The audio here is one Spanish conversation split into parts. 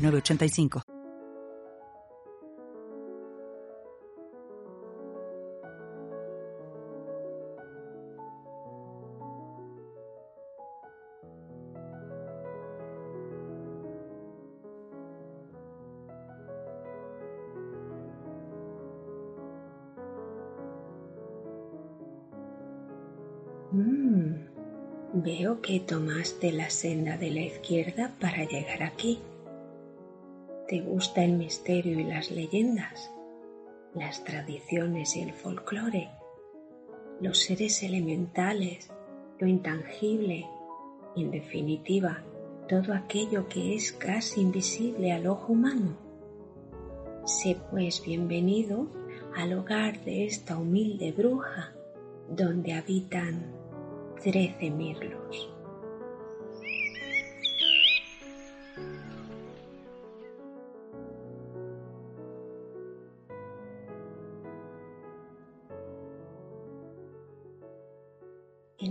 985. Mm, veo que tomaste la senda de la izquierda para llegar aquí. ¿Te gusta el misterio y las leyendas? Las tradiciones y el folclore, los seres elementales, lo intangible en definitiva todo aquello que es casi invisible al ojo humano. Sé pues bienvenido al hogar de esta humilde bruja donde habitan trece mirlos.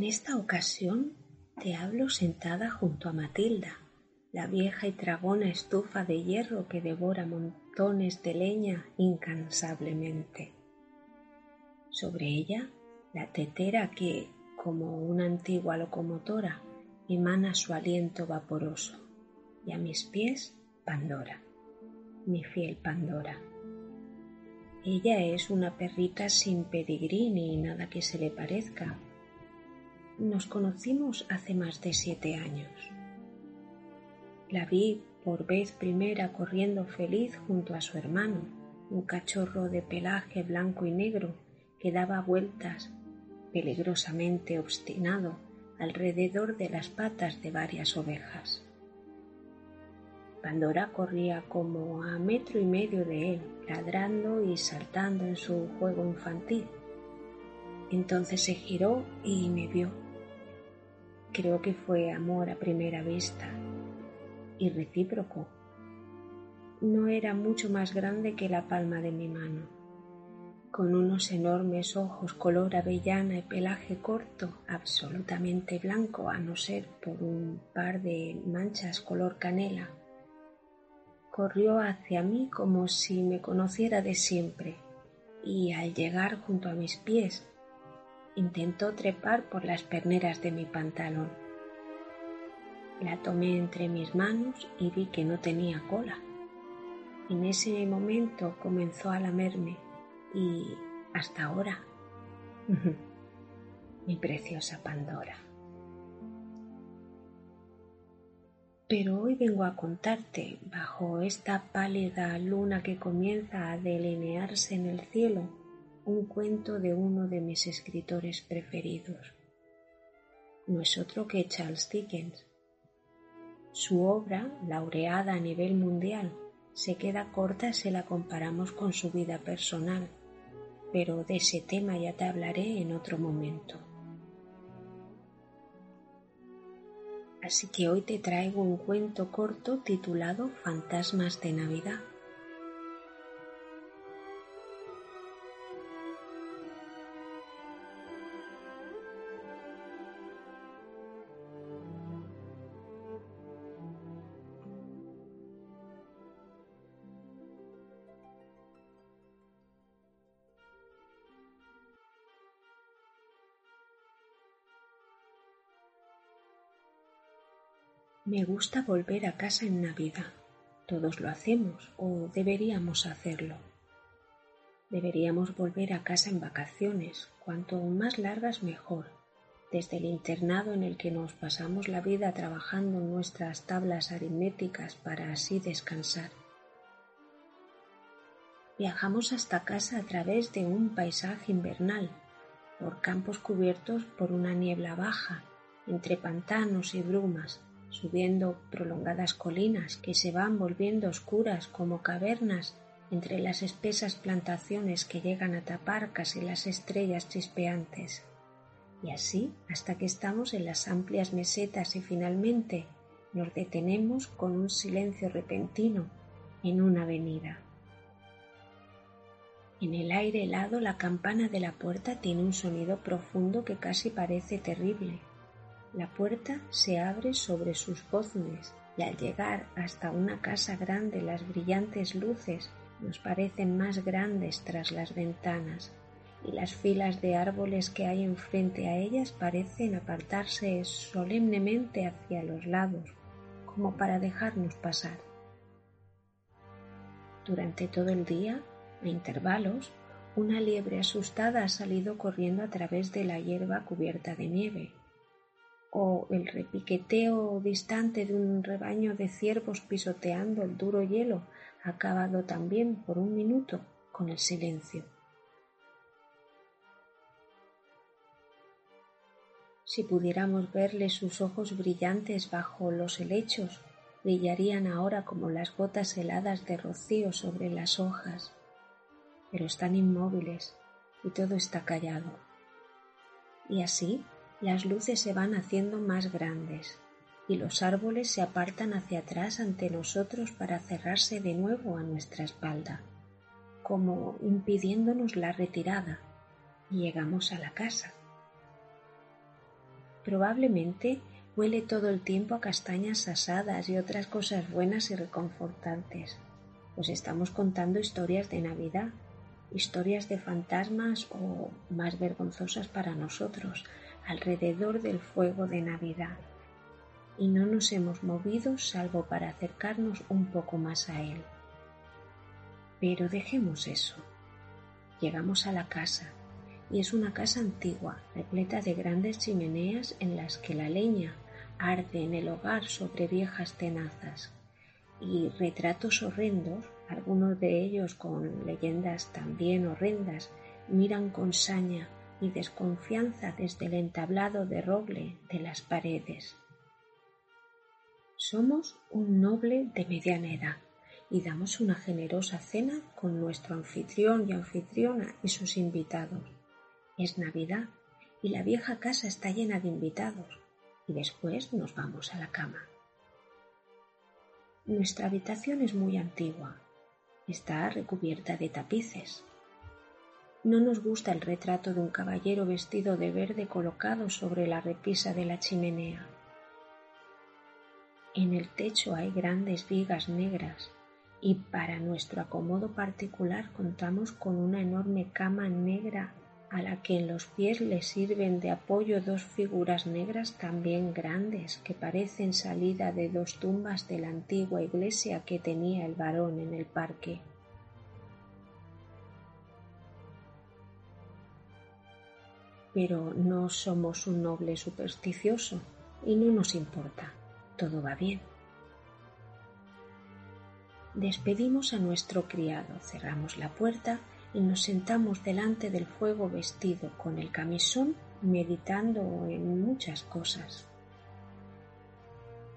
Esta ocasión te hablo sentada junto a Matilda, la vieja y tragona estufa de hierro que devora montones de leña incansablemente. Sobre ella, la tetera que, como una antigua locomotora, emana su aliento vaporoso. Y a mis pies, Pandora, mi fiel Pandora. Ella es una perrita sin pedigrí ni nada que se le parezca, nos conocimos hace más de siete años. La vi por vez primera corriendo feliz junto a su hermano, un cachorro de pelaje blanco y negro que daba vueltas peligrosamente obstinado alrededor de las patas de varias ovejas. Pandora corría como a metro y medio de él, ladrando y saltando en su juego infantil. Entonces se giró y me vio Creo que fue amor a primera vista y recíproco. No era mucho más grande que la palma de mi mano, con unos enormes ojos color avellana y pelaje corto, absolutamente blanco a no ser por un par de manchas color canela. Corrió hacia mí como si me conociera de siempre y al llegar junto a mis pies intentó trepar por las perneras de mi pantalón. La tomé entre mis manos y vi que no tenía cola. En ese momento comenzó a lamerme y hasta ahora, mi preciosa Pandora. Pero hoy vengo a contarte, bajo esta pálida luna que comienza a delinearse en el cielo, un cuento de uno de mis escritores preferidos. No es otro que Charles Dickens. Su obra, laureada a nivel mundial, se queda corta si la comparamos con su vida personal, pero de ese tema ya te hablaré en otro momento. Así que hoy te traigo un cuento corto titulado Fantasmas de Navidad. Me gusta volver a casa en Navidad. Todos lo hacemos o deberíamos hacerlo. Deberíamos volver a casa en vacaciones, cuanto más largas mejor, desde el internado en el que nos pasamos la vida trabajando nuestras tablas aritméticas para así descansar. Viajamos hasta casa a través de un paisaje invernal, por campos cubiertos por una niebla baja, entre pantanos y brumas, subiendo prolongadas colinas que se van volviendo oscuras como cavernas entre las espesas plantaciones que llegan a tapar casi las estrellas chispeantes. Y así hasta que estamos en las amplias mesetas y finalmente nos detenemos con un silencio repentino en una avenida. En el aire helado la campana de la puerta tiene un sonido profundo que casi parece terrible. La puerta se abre sobre sus goznes y al llegar hasta una casa grande las brillantes luces nos parecen más grandes tras las ventanas y las filas de árboles que hay enfrente a ellas parecen apartarse solemnemente hacia los lados como para dejarnos pasar. Durante todo el día a intervalos, una liebre asustada ha salido corriendo a través de la hierba cubierta de nieve, o el repiqueteo distante de un rebaño de ciervos pisoteando el duro hielo acabado también por un minuto con el silencio. Si pudiéramos verle sus ojos brillantes bajo los helechos, brillarían ahora como las gotas heladas de rocío sobre las hojas pero están inmóviles y todo está callado. Y así las luces se van haciendo más grandes y los árboles se apartan hacia atrás ante nosotros para cerrarse de nuevo a nuestra espalda, como impidiéndonos la retirada, y llegamos a la casa. Probablemente huele todo el tiempo a castañas asadas y otras cosas buenas y reconfortantes, pues estamos contando historias de Navidad historias de fantasmas o más vergonzosas para nosotros alrededor del fuego de Navidad. Y no nos hemos movido salvo para acercarnos un poco más a él. Pero dejemos eso. Llegamos a la casa, y es una casa antigua, repleta de grandes chimeneas en las que la leña arde en el hogar sobre viejas tenazas, y retratos horrendos algunos de ellos con leyendas también horrendas, miran con saña y desconfianza desde el entablado de roble de las paredes. Somos un noble de mediana edad y damos una generosa cena con nuestro anfitrión y anfitriona y sus invitados. Es Navidad y la vieja casa está llena de invitados y después nos vamos a la cama. Nuestra habitación es muy antigua, está recubierta de tapices. No nos gusta el retrato de un caballero vestido de verde colocado sobre la repisa de la chimenea. En el techo hay grandes vigas negras y para nuestro acomodo particular contamos con una enorme cama negra a la que en los pies le sirven de apoyo dos figuras negras también grandes que parecen salida de dos tumbas de la antigua iglesia que tenía el varón en el parque. Pero no somos un noble supersticioso y no nos importa, todo va bien. Despedimos a nuestro criado, cerramos la puerta y nos sentamos delante del fuego vestido con el camisón meditando en muchas cosas.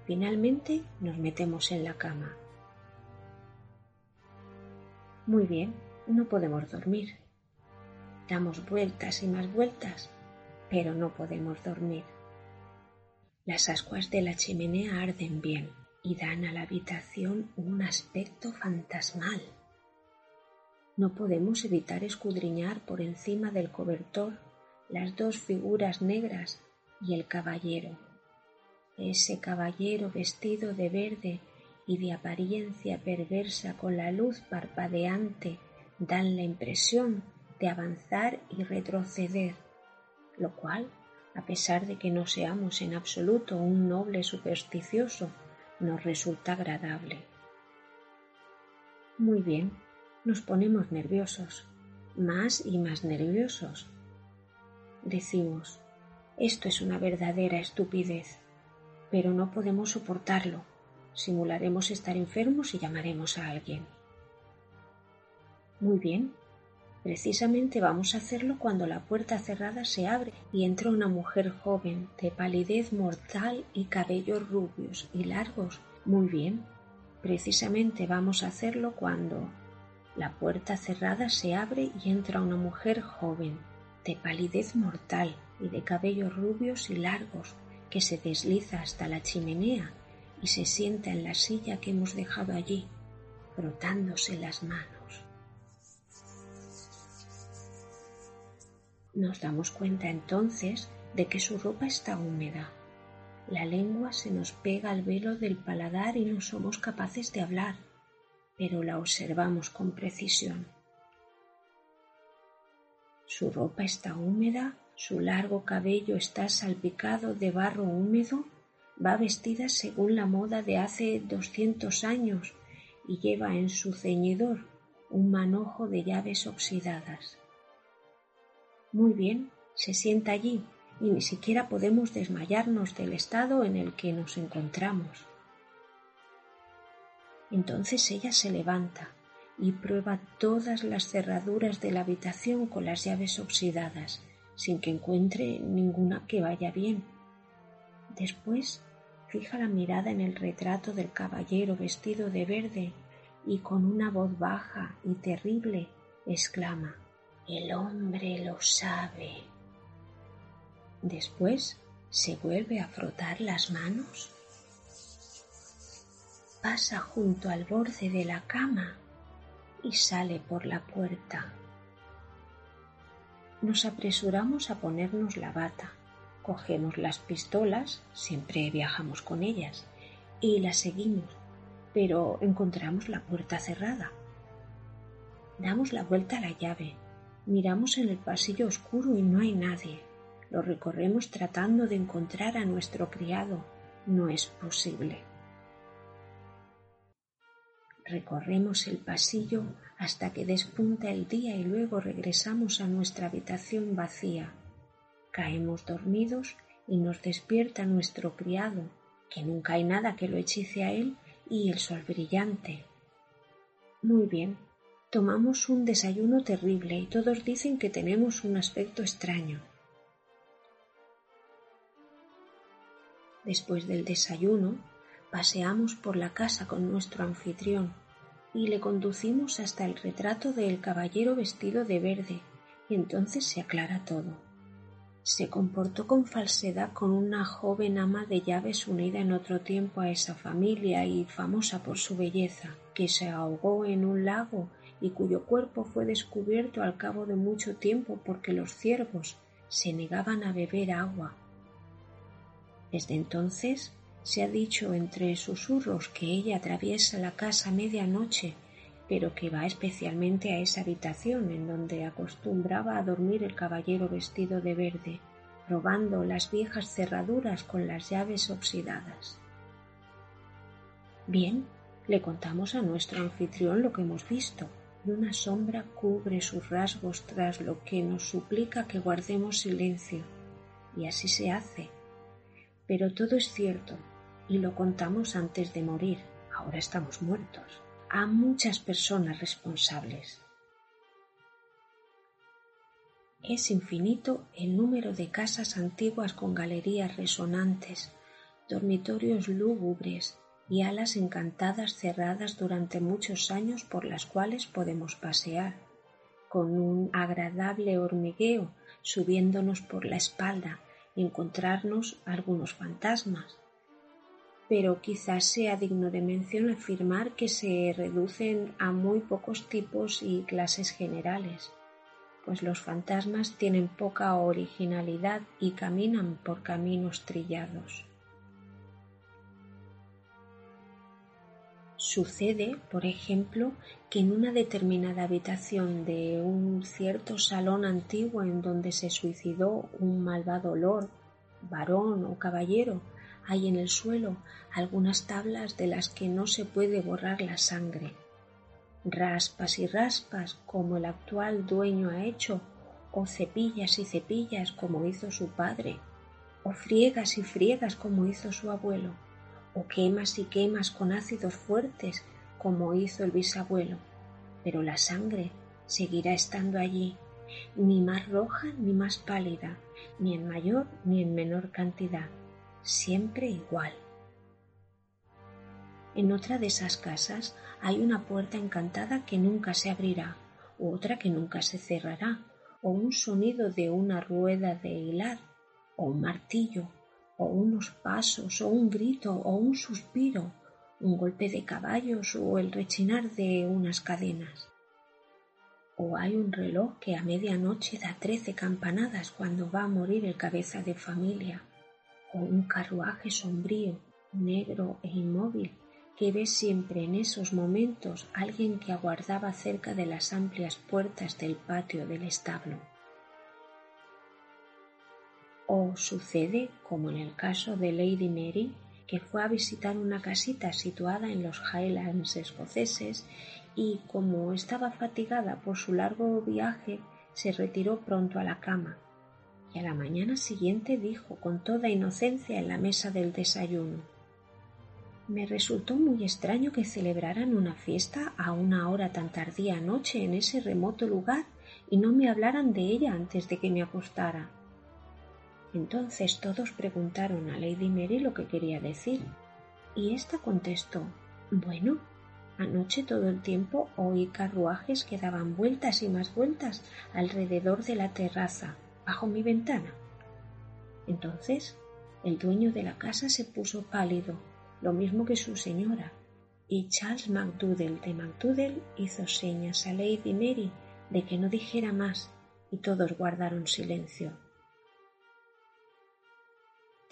Finalmente nos metemos en la cama. Muy bien, no podemos dormir. Damos vueltas y más vueltas, pero no podemos dormir. Las ascuas de la chimenea arden bien y dan a la habitación un aspecto fantasmal. No podemos evitar escudriñar por encima del cobertor las dos figuras negras y el caballero. Ese caballero vestido de verde y de apariencia perversa con la luz parpadeante dan la impresión de avanzar y retroceder, lo cual, a pesar de que no seamos en absoluto un noble supersticioso, nos resulta agradable. Muy bien, nos ponemos nerviosos, más y más nerviosos. Decimos, esto es una verdadera estupidez, pero no podemos soportarlo. Simularemos estar enfermos y llamaremos a alguien. Muy bien, Precisamente vamos a hacerlo cuando la puerta cerrada se abre y entra una mujer joven, de palidez mortal y cabellos rubios y largos. Muy bien. Precisamente vamos a hacerlo cuando la puerta cerrada se abre y entra una mujer joven, de palidez mortal y de cabellos rubios y largos, que se desliza hasta la chimenea y se sienta en la silla que hemos dejado allí, frotándose las manos. Nos damos cuenta entonces de que su ropa está húmeda. La lengua se nos pega al velo del paladar y no somos capaces de hablar, pero la observamos con precisión. Su ropa está húmeda, su largo cabello está salpicado de barro húmedo, va vestida según la moda de hace doscientos años y lleva en su ceñidor un manojo de llaves oxidadas. Muy bien, se sienta allí y ni siquiera podemos desmayarnos del estado en el que nos encontramos. Entonces ella se levanta y prueba todas las cerraduras de la habitación con las llaves oxidadas, sin que encuentre ninguna que vaya bien. Después fija la mirada en el retrato del caballero vestido de verde y con una voz baja y terrible exclama el hombre lo sabe. Después se vuelve a frotar las manos. Pasa junto al borde de la cama y sale por la puerta. Nos apresuramos a ponernos la bata, cogemos las pistolas, siempre viajamos con ellas, y las seguimos, pero encontramos la puerta cerrada. Damos la vuelta a la llave, Miramos en el pasillo oscuro y no hay nadie. Lo recorremos tratando de encontrar a nuestro criado. No es posible. Recorremos el pasillo hasta que despunta el día y luego regresamos a nuestra habitación vacía. Caemos dormidos y nos despierta nuestro criado, que nunca hay nada que lo hechice a él y el sol brillante. Muy bien, Tomamos un desayuno terrible y todos dicen que tenemos un aspecto extraño. Después del desayuno, paseamos por la casa con nuestro anfitrión y le conducimos hasta el retrato del caballero vestido de verde, y entonces se aclara todo. Se comportó con falsedad con una joven ama de llaves unida en otro tiempo a esa familia y famosa por su belleza, que se ahogó en un lago y cuyo cuerpo fue descubierto al cabo de mucho tiempo porque los ciervos se negaban a beber agua. Desde entonces se ha dicho entre susurros que ella atraviesa la casa medianoche, pero que va especialmente a esa habitación en donde acostumbraba a dormir el caballero vestido de verde, robando las viejas cerraduras con las llaves oxidadas. Bien, le contamos a nuestro anfitrión lo que hemos visto, y una sombra cubre sus rasgos tras lo que nos suplica que guardemos silencio. Y así se hace. Pero todo es cierto, y lo contamos antes de morir, ahora estamos muertos, a muchas personas responsables. Es infinito el número de casas antiguas con galerías resonantes, dormitorios lúgubres, y alas encantadas cerradas durante muchos años por las cuales podemos pasear, con un agradable hormigueo subiéndonos por la espalda y encontrarnos algunos fantasmas. Pero quizás sea digno de mención afirmar que se reducen a muy pocos tipos y clases generales, pues los fantasmas tienen poca originalidad y caminan por caminos trillados. Sucede, por ejemplo, que en una determinada habitación de un cierto salón antiguo en donde se suicidó un malvado lord, varón o caballero, hay en el suelo algunas tablas de las que no se puede borrar la sangre. Raspas y raspas como el actual dueño ha hecho, o cepillas y cepillas como hizo su padre, o friegas y friegas como hizo su abuelo o quemas y quemas con ácidos fuertes como hizo el bisabuelo, pero la sangre seguirá estando allí, ni más roja ni más pálida, ni en mayor ni en menor cantidad, siempre igual. En otra de esas casas hay una puerta encantada que nunca se abrirá, u otra que nunca se cerrará, o un sonido de una rueda de hilar, o un martillo, o unos pasos, o un grito, o un suspiro, un golpe de caballos, o el rechinar de unas cadenas. O hay un reloj que a medianoche da trece campanadas cuando va a morir el cabeza de familia, o un carruaje sombrío, negro e inmóvil que ve siempre en esos momentos alguien que aguardaba cerca de las amplias puertas del patio del establo. O sucede, como en el caso de Lady Mary, que fue a visitar una casita situada en los Highlands escoceses y como estaba fatigada por su largo viaje, se retiró pronto a la cama y a la mañana siguiente dijo con toda inocencia en la mesa del desayuno me resultó muy extraño que celebraran una fiesta a una hora tan tardía anoche en ese remoto lugar y no me hablaran de ella antes de que me acostara. Entonces todos preguntaron a Lady Mary lo que quería decir, y ésta contestó Bueno, anoche todo el tiempo oí carruajes que daban vueltas y más vueltas alrededor de la terraza, bajo mi ventana. Entonces el dueño de la casa se puso pálido lo mismo que su señora, y Charles MacDoodle de MacDoodle hizo señas a Lady Mary de que no dijera más y todos guardaron silencio.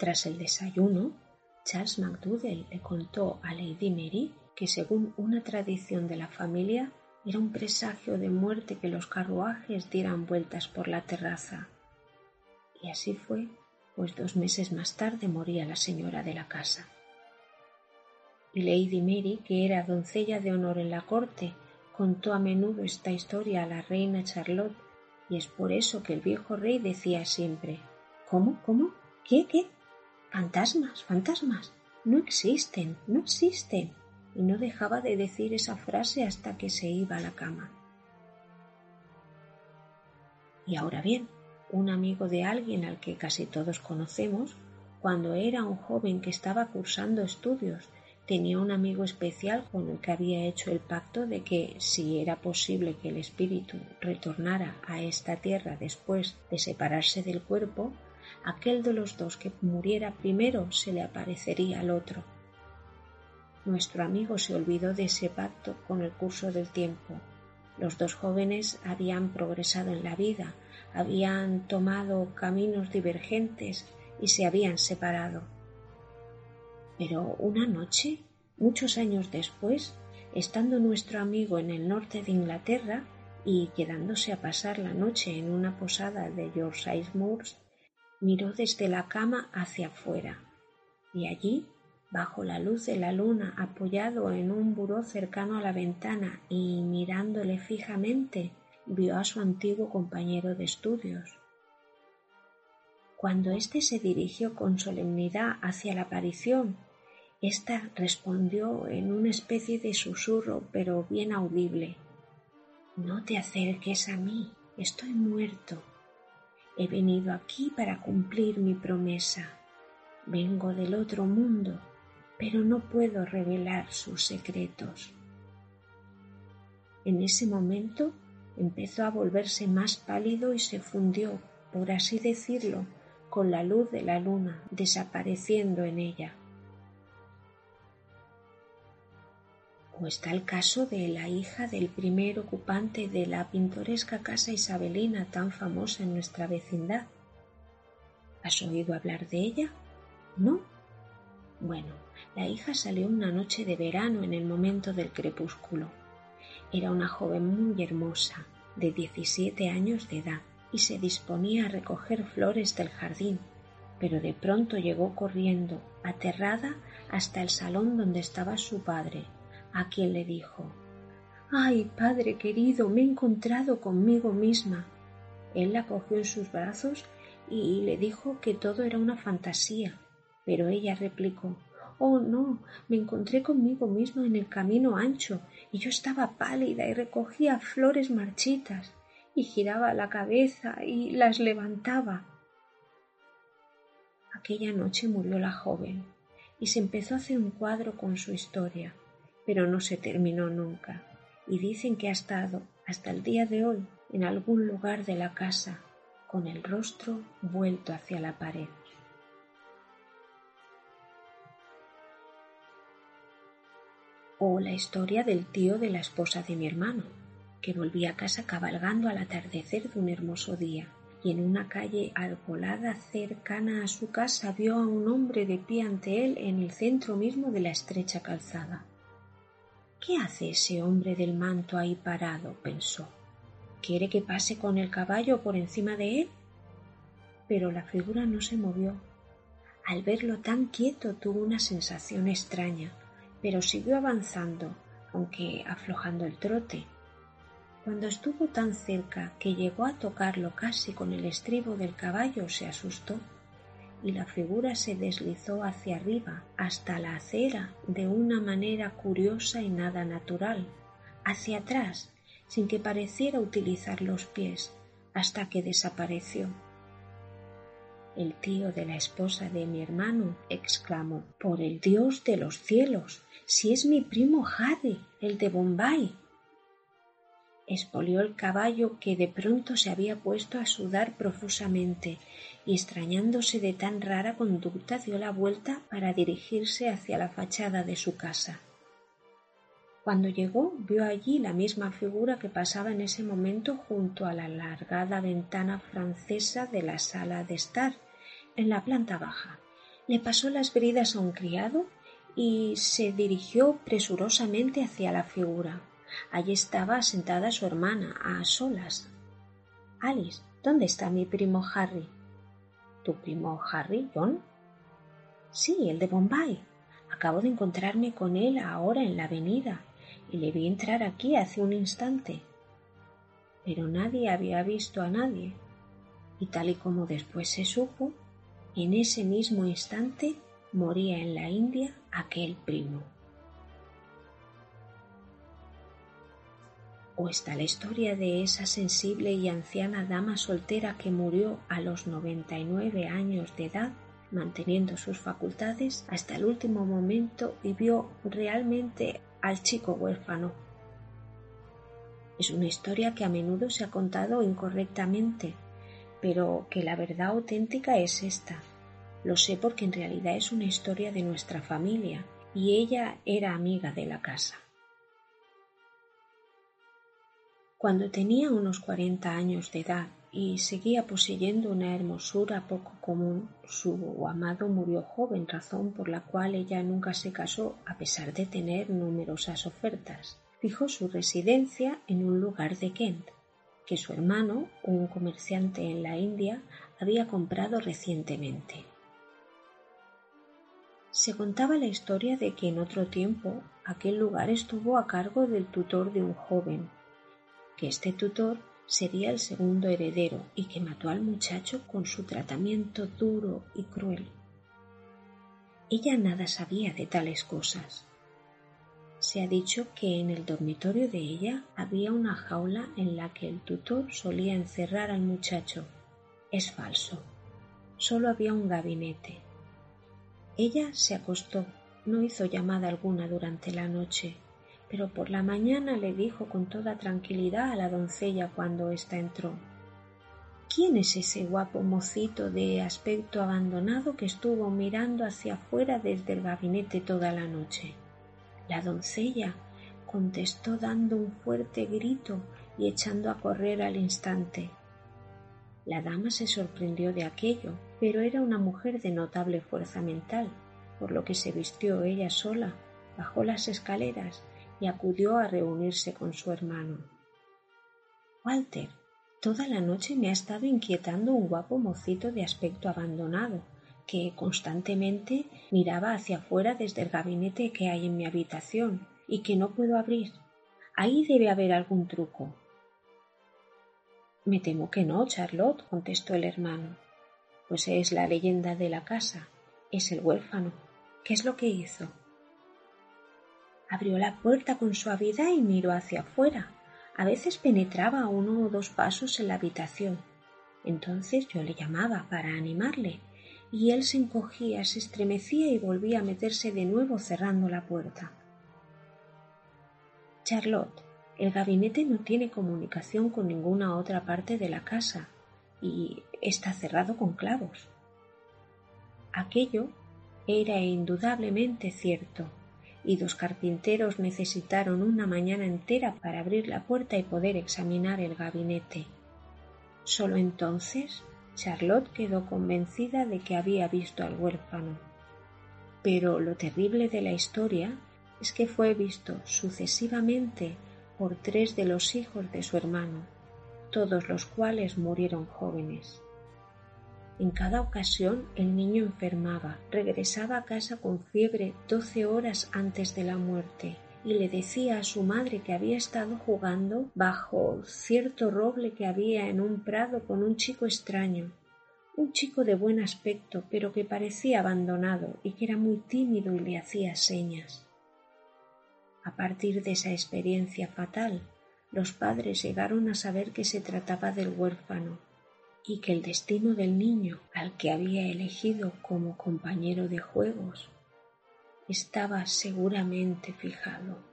Tras el desayuno, Charles MacDoodle le contó a Lady Mary que según una tradición de la familia era un presagio de muerte que los carruajes dieran vueltas por la terraza. Y así fue, pues dos meses más tarde moría la señora de la casa y Lady Mary, que era doncella de honor en la corte, contó a menudo esta historia a la reina Charlotte, y es por eso que el viejo rey decía siempre ¿Cómo? ¿Cómo? ¿Qué? ¿Qué? Fantasmas, fantasmas. No existen, no existen. Y no dejaba de decir esa frase hasta que se iba a la cama. Y ahora bien, un amigo de alguien al que casi todos conocemos, cuando era un joven que estaba cursando estudios tenía un amigo especial con el que había hecho el pacto de que si era posible que el espíritu retornara a esta tierra después de separarse del cuerpo, aquel de los dos que muriera primero se le aparecería al otro. Nuestro amigo se olvidó de ese pacto con el curso del tiempo. Los dos jóvenes habían progresado en la vida, habían tomado caminos divergentes y se habían separado. Pero una noche, muchos años después, estando nuestro amigo en el norte de Inglaterra y quedándose a pasar la noche en una posada de Yorkshire Moors, miró desde la cama hacia afuera y allí, bajo la luz de la luna, apoyado en un buró cercano a la ventana y mirándole fijamente, vio a su antiguo compañero de estudios. Cuando éste se dirigió con solemnidad hacia la aparición, ésta respondió en una especie de susurro, pero bien audible. No te acerques a mí, estoy muerto. He venido aquí para cumplir mi promesa. Vengo del otro mundo, pero no puedo revelar sus secretos. En ese momento empezó a volverse más pálido y se fundió, por así decirlo, con la luz de la luna desapareciendo en ella. Está el caso de la hija del primer ocupante de la pintoresca casa isabelina tan famosa en nuestra vecindad. ¿Has oído hablar de ella? ¿No? Bueno, la hija salió una noche de verano en el momento del crepúsculo. Era una joven muy hermosa, de diecisiete años de edad, y se disponía a recoger flores del jardín, pero de pronto llegó corriendo, aterrada, hasta el salón donde estaba su padre, a quien le dijo Ay, padre querido, me he encontrado conmigo misma. Él la cogió en sus brazos y le dijo que todo era una fantasía, pero ella replicó Oh, no, me encontré conmigo mismo en el camino ancho, y yo estaba pálida y recogía flores marchitas, y giraba la cabeza y las levantaba. Aquella noche murió la joven, y se empezó a hacer un cuadro con su historia, pero no se terminó nunca, y dicen que ha estado hasta el día de hoy en algún lugar de la casa, con el rostro vuelto hacia la pared. O la historia del tío de la esposa de mi hermano, que volvía a casa cabalgando al atardecer de un hermoso día, y en una calle arbolada cercana a su casa vio a un hombre de pie ante él en el centro mismo de la estrecha calzada. ¿Qué hace ese hombre del manto ahí parado? pensó. ¿Quiere que pase con el caballo por encima de él? Pero la figura no se movió. Al verlo tan quieto tuvo una sensación extraña, pero siguió avanzando, aunque aflojando el trote. Cuando estuvo tan cerca que llegó a tocarlo casi con el estribo del caballo, se asustó y la figura se deslizó hacia arriba hasta la acera de una manera curiosa y nada natural, hacia atrás, sin que pareciera utilizar los pies, hasta que desapareció. El tío de la esposa de mi hermano exclamó Por el Dios de los cielos, si es mi primo Harry, el de Bombay. Espolió el caballo que de pronto se había puesto a sudar profusamente y extrañándose de tan rara conducta dio la vuelta para dirigirse hacia la fachada de su casa. Cuando llegó vio allí la misma figura que pasaba en ese momento junto a la alargada ventana francesa de la sala de estar, en la planta baja. Le pasó las bridas a un criado y se dirigió presurosamente hacia la figura. Allí estaba sentada su hermana, a solas. Alice, ¿dónde está mi primo Harry? ¿Tu primo Harry, John? Sí, el de Bombay. Acabo de encontrarme con él ahora en la avenida y le vi entrar aquí hace un instante. Pero nadie había visto a nadie. Y tal y como después se supo, en ese mismo instante moría en la India aquel primo. O está la historia de esa sensible y anciana dama soltera que murió a los 99 años de edad, manteniendo sus facultades hasta el último momento y vio realmente al chico huérfano. Es una historia que a menudo se ha contado incorrectamente, pero que la verdad auténtica es esta. Lo sé porque en realidad es una historia de nuestra familia y ella era amiga de la casa. Cuando tenía unos cuarenta años de edad y seguía poseyendo una hermosura poco común, su amado murió joven, razón por la cual ella nunca se casó a pesar de tener numerosas ofertas. Fijó su residencia en un lugar de Kent, que su hermano, un comerciante en la India, había comprado recientemente. Se contaba la historia de que en otro tiempo aquel lugar estuvo a cargo del tutor de un joven, que este tutor sería el segundo heredero y que mató al muchacho con su tratamiento duro y cruel. Ella nada sabía de tales cosas. Se ha dicho que en el dormitorio de ella había una jaula en la que el tutor solía encerrar al muchacho. Es falso. Solo había un gabinete. Ella se acostó, no hizo llamada alguna durante la noche pero por la mañana le dijo con toda tranquilidad a la doncella cuando ésta entró ¿Quién es ese guapo mocito de aspecto abandonado que estuvo mirando hacia afuera desde el gabinete toda la noche? La doncella contestó dando un fuerte grito y echando a correr al instante. La dama se sorprendió de aquello, pero era una mujer de notable fuerza mental, por lo que se vistió ella sola, bajó las escaleras y acudió a reunirse con su hermano. Walter, toda la noche me ha estado inquietando un guapo mocito de aspecto abandonado, que constantemente miraba hacia afuera desde el gabinete que hay en mi habitación y que no puedo abrir. Ahí debe haber algún truco. Me temo que no, Charlotte, contestó el hermano, pues es la leyenda de la casa, es el huérfano. ¿Qué es lo que hizo? Abrió la puerta con suavidad y miró hacia afuera. A veces penetraba uno o dos pasos en la habitación. Entonces yo le llamaba para animarle, y él se encogía, se estremecía y volvía a meterse de nuevo cerrando la puerta. Charlotte, el gabinete no tiene comunicación con ninguna otra parte de la casa y está cerrado con clavos. Aquello era indudablemente cierto, y dos carpinteros necesitaron una mañana entera para abrir la puerta y poder examinar el gabinete. Solo entonces Charlotte quedó convencida de que había visto al huérfano. Pero lo terrible de la historia es que fue visto sucesivamente por tres de los hijos de su hermano, todos los cuales murieron jóvenes. En cada ocasión el niño enfermaba, regresaba a casa con fiebre doce horas antes de la muerte y le decía a su madre que había estado jugando bajo cierto roble que había en un prado con un chico extraño, un chico de buen aspecto pero que parecía abandonado y que era muy tímido y le hacía señas. A partir de esa experiencia fatal, los padres llegaron a saber que se trataba del huérfano y que el destino del niño al que había elegido como compañero de juegos estaba seguramente fijado.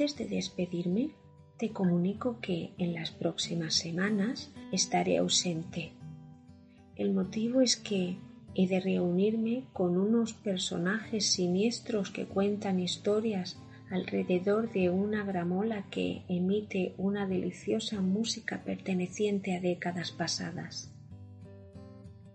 Antes de despedirme, te comunico que en las próximas semanas estaré ausente. El motivo es que he de reunirme con unos personajes siniestros que cuentan historias alrededor de una gramola que emite una deliciosa música perteneciente a décadas pasadas.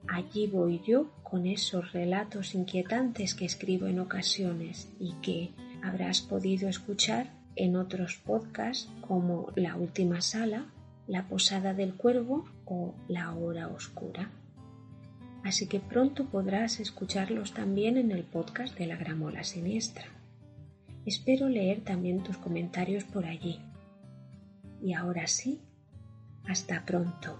Allí voy yo con esos relatos inquietantes que escribo en ocasiones y que, habrás podido escuchar en otros podcasts como La Última Sala, La Posada del Cuervo o La Hora Oscura. Así que pronto podrás escucharlos también en el podcast de la Gramola Siniestra. Espero leer también tus comentarios por allí. Y ahora sí, hasta pronto.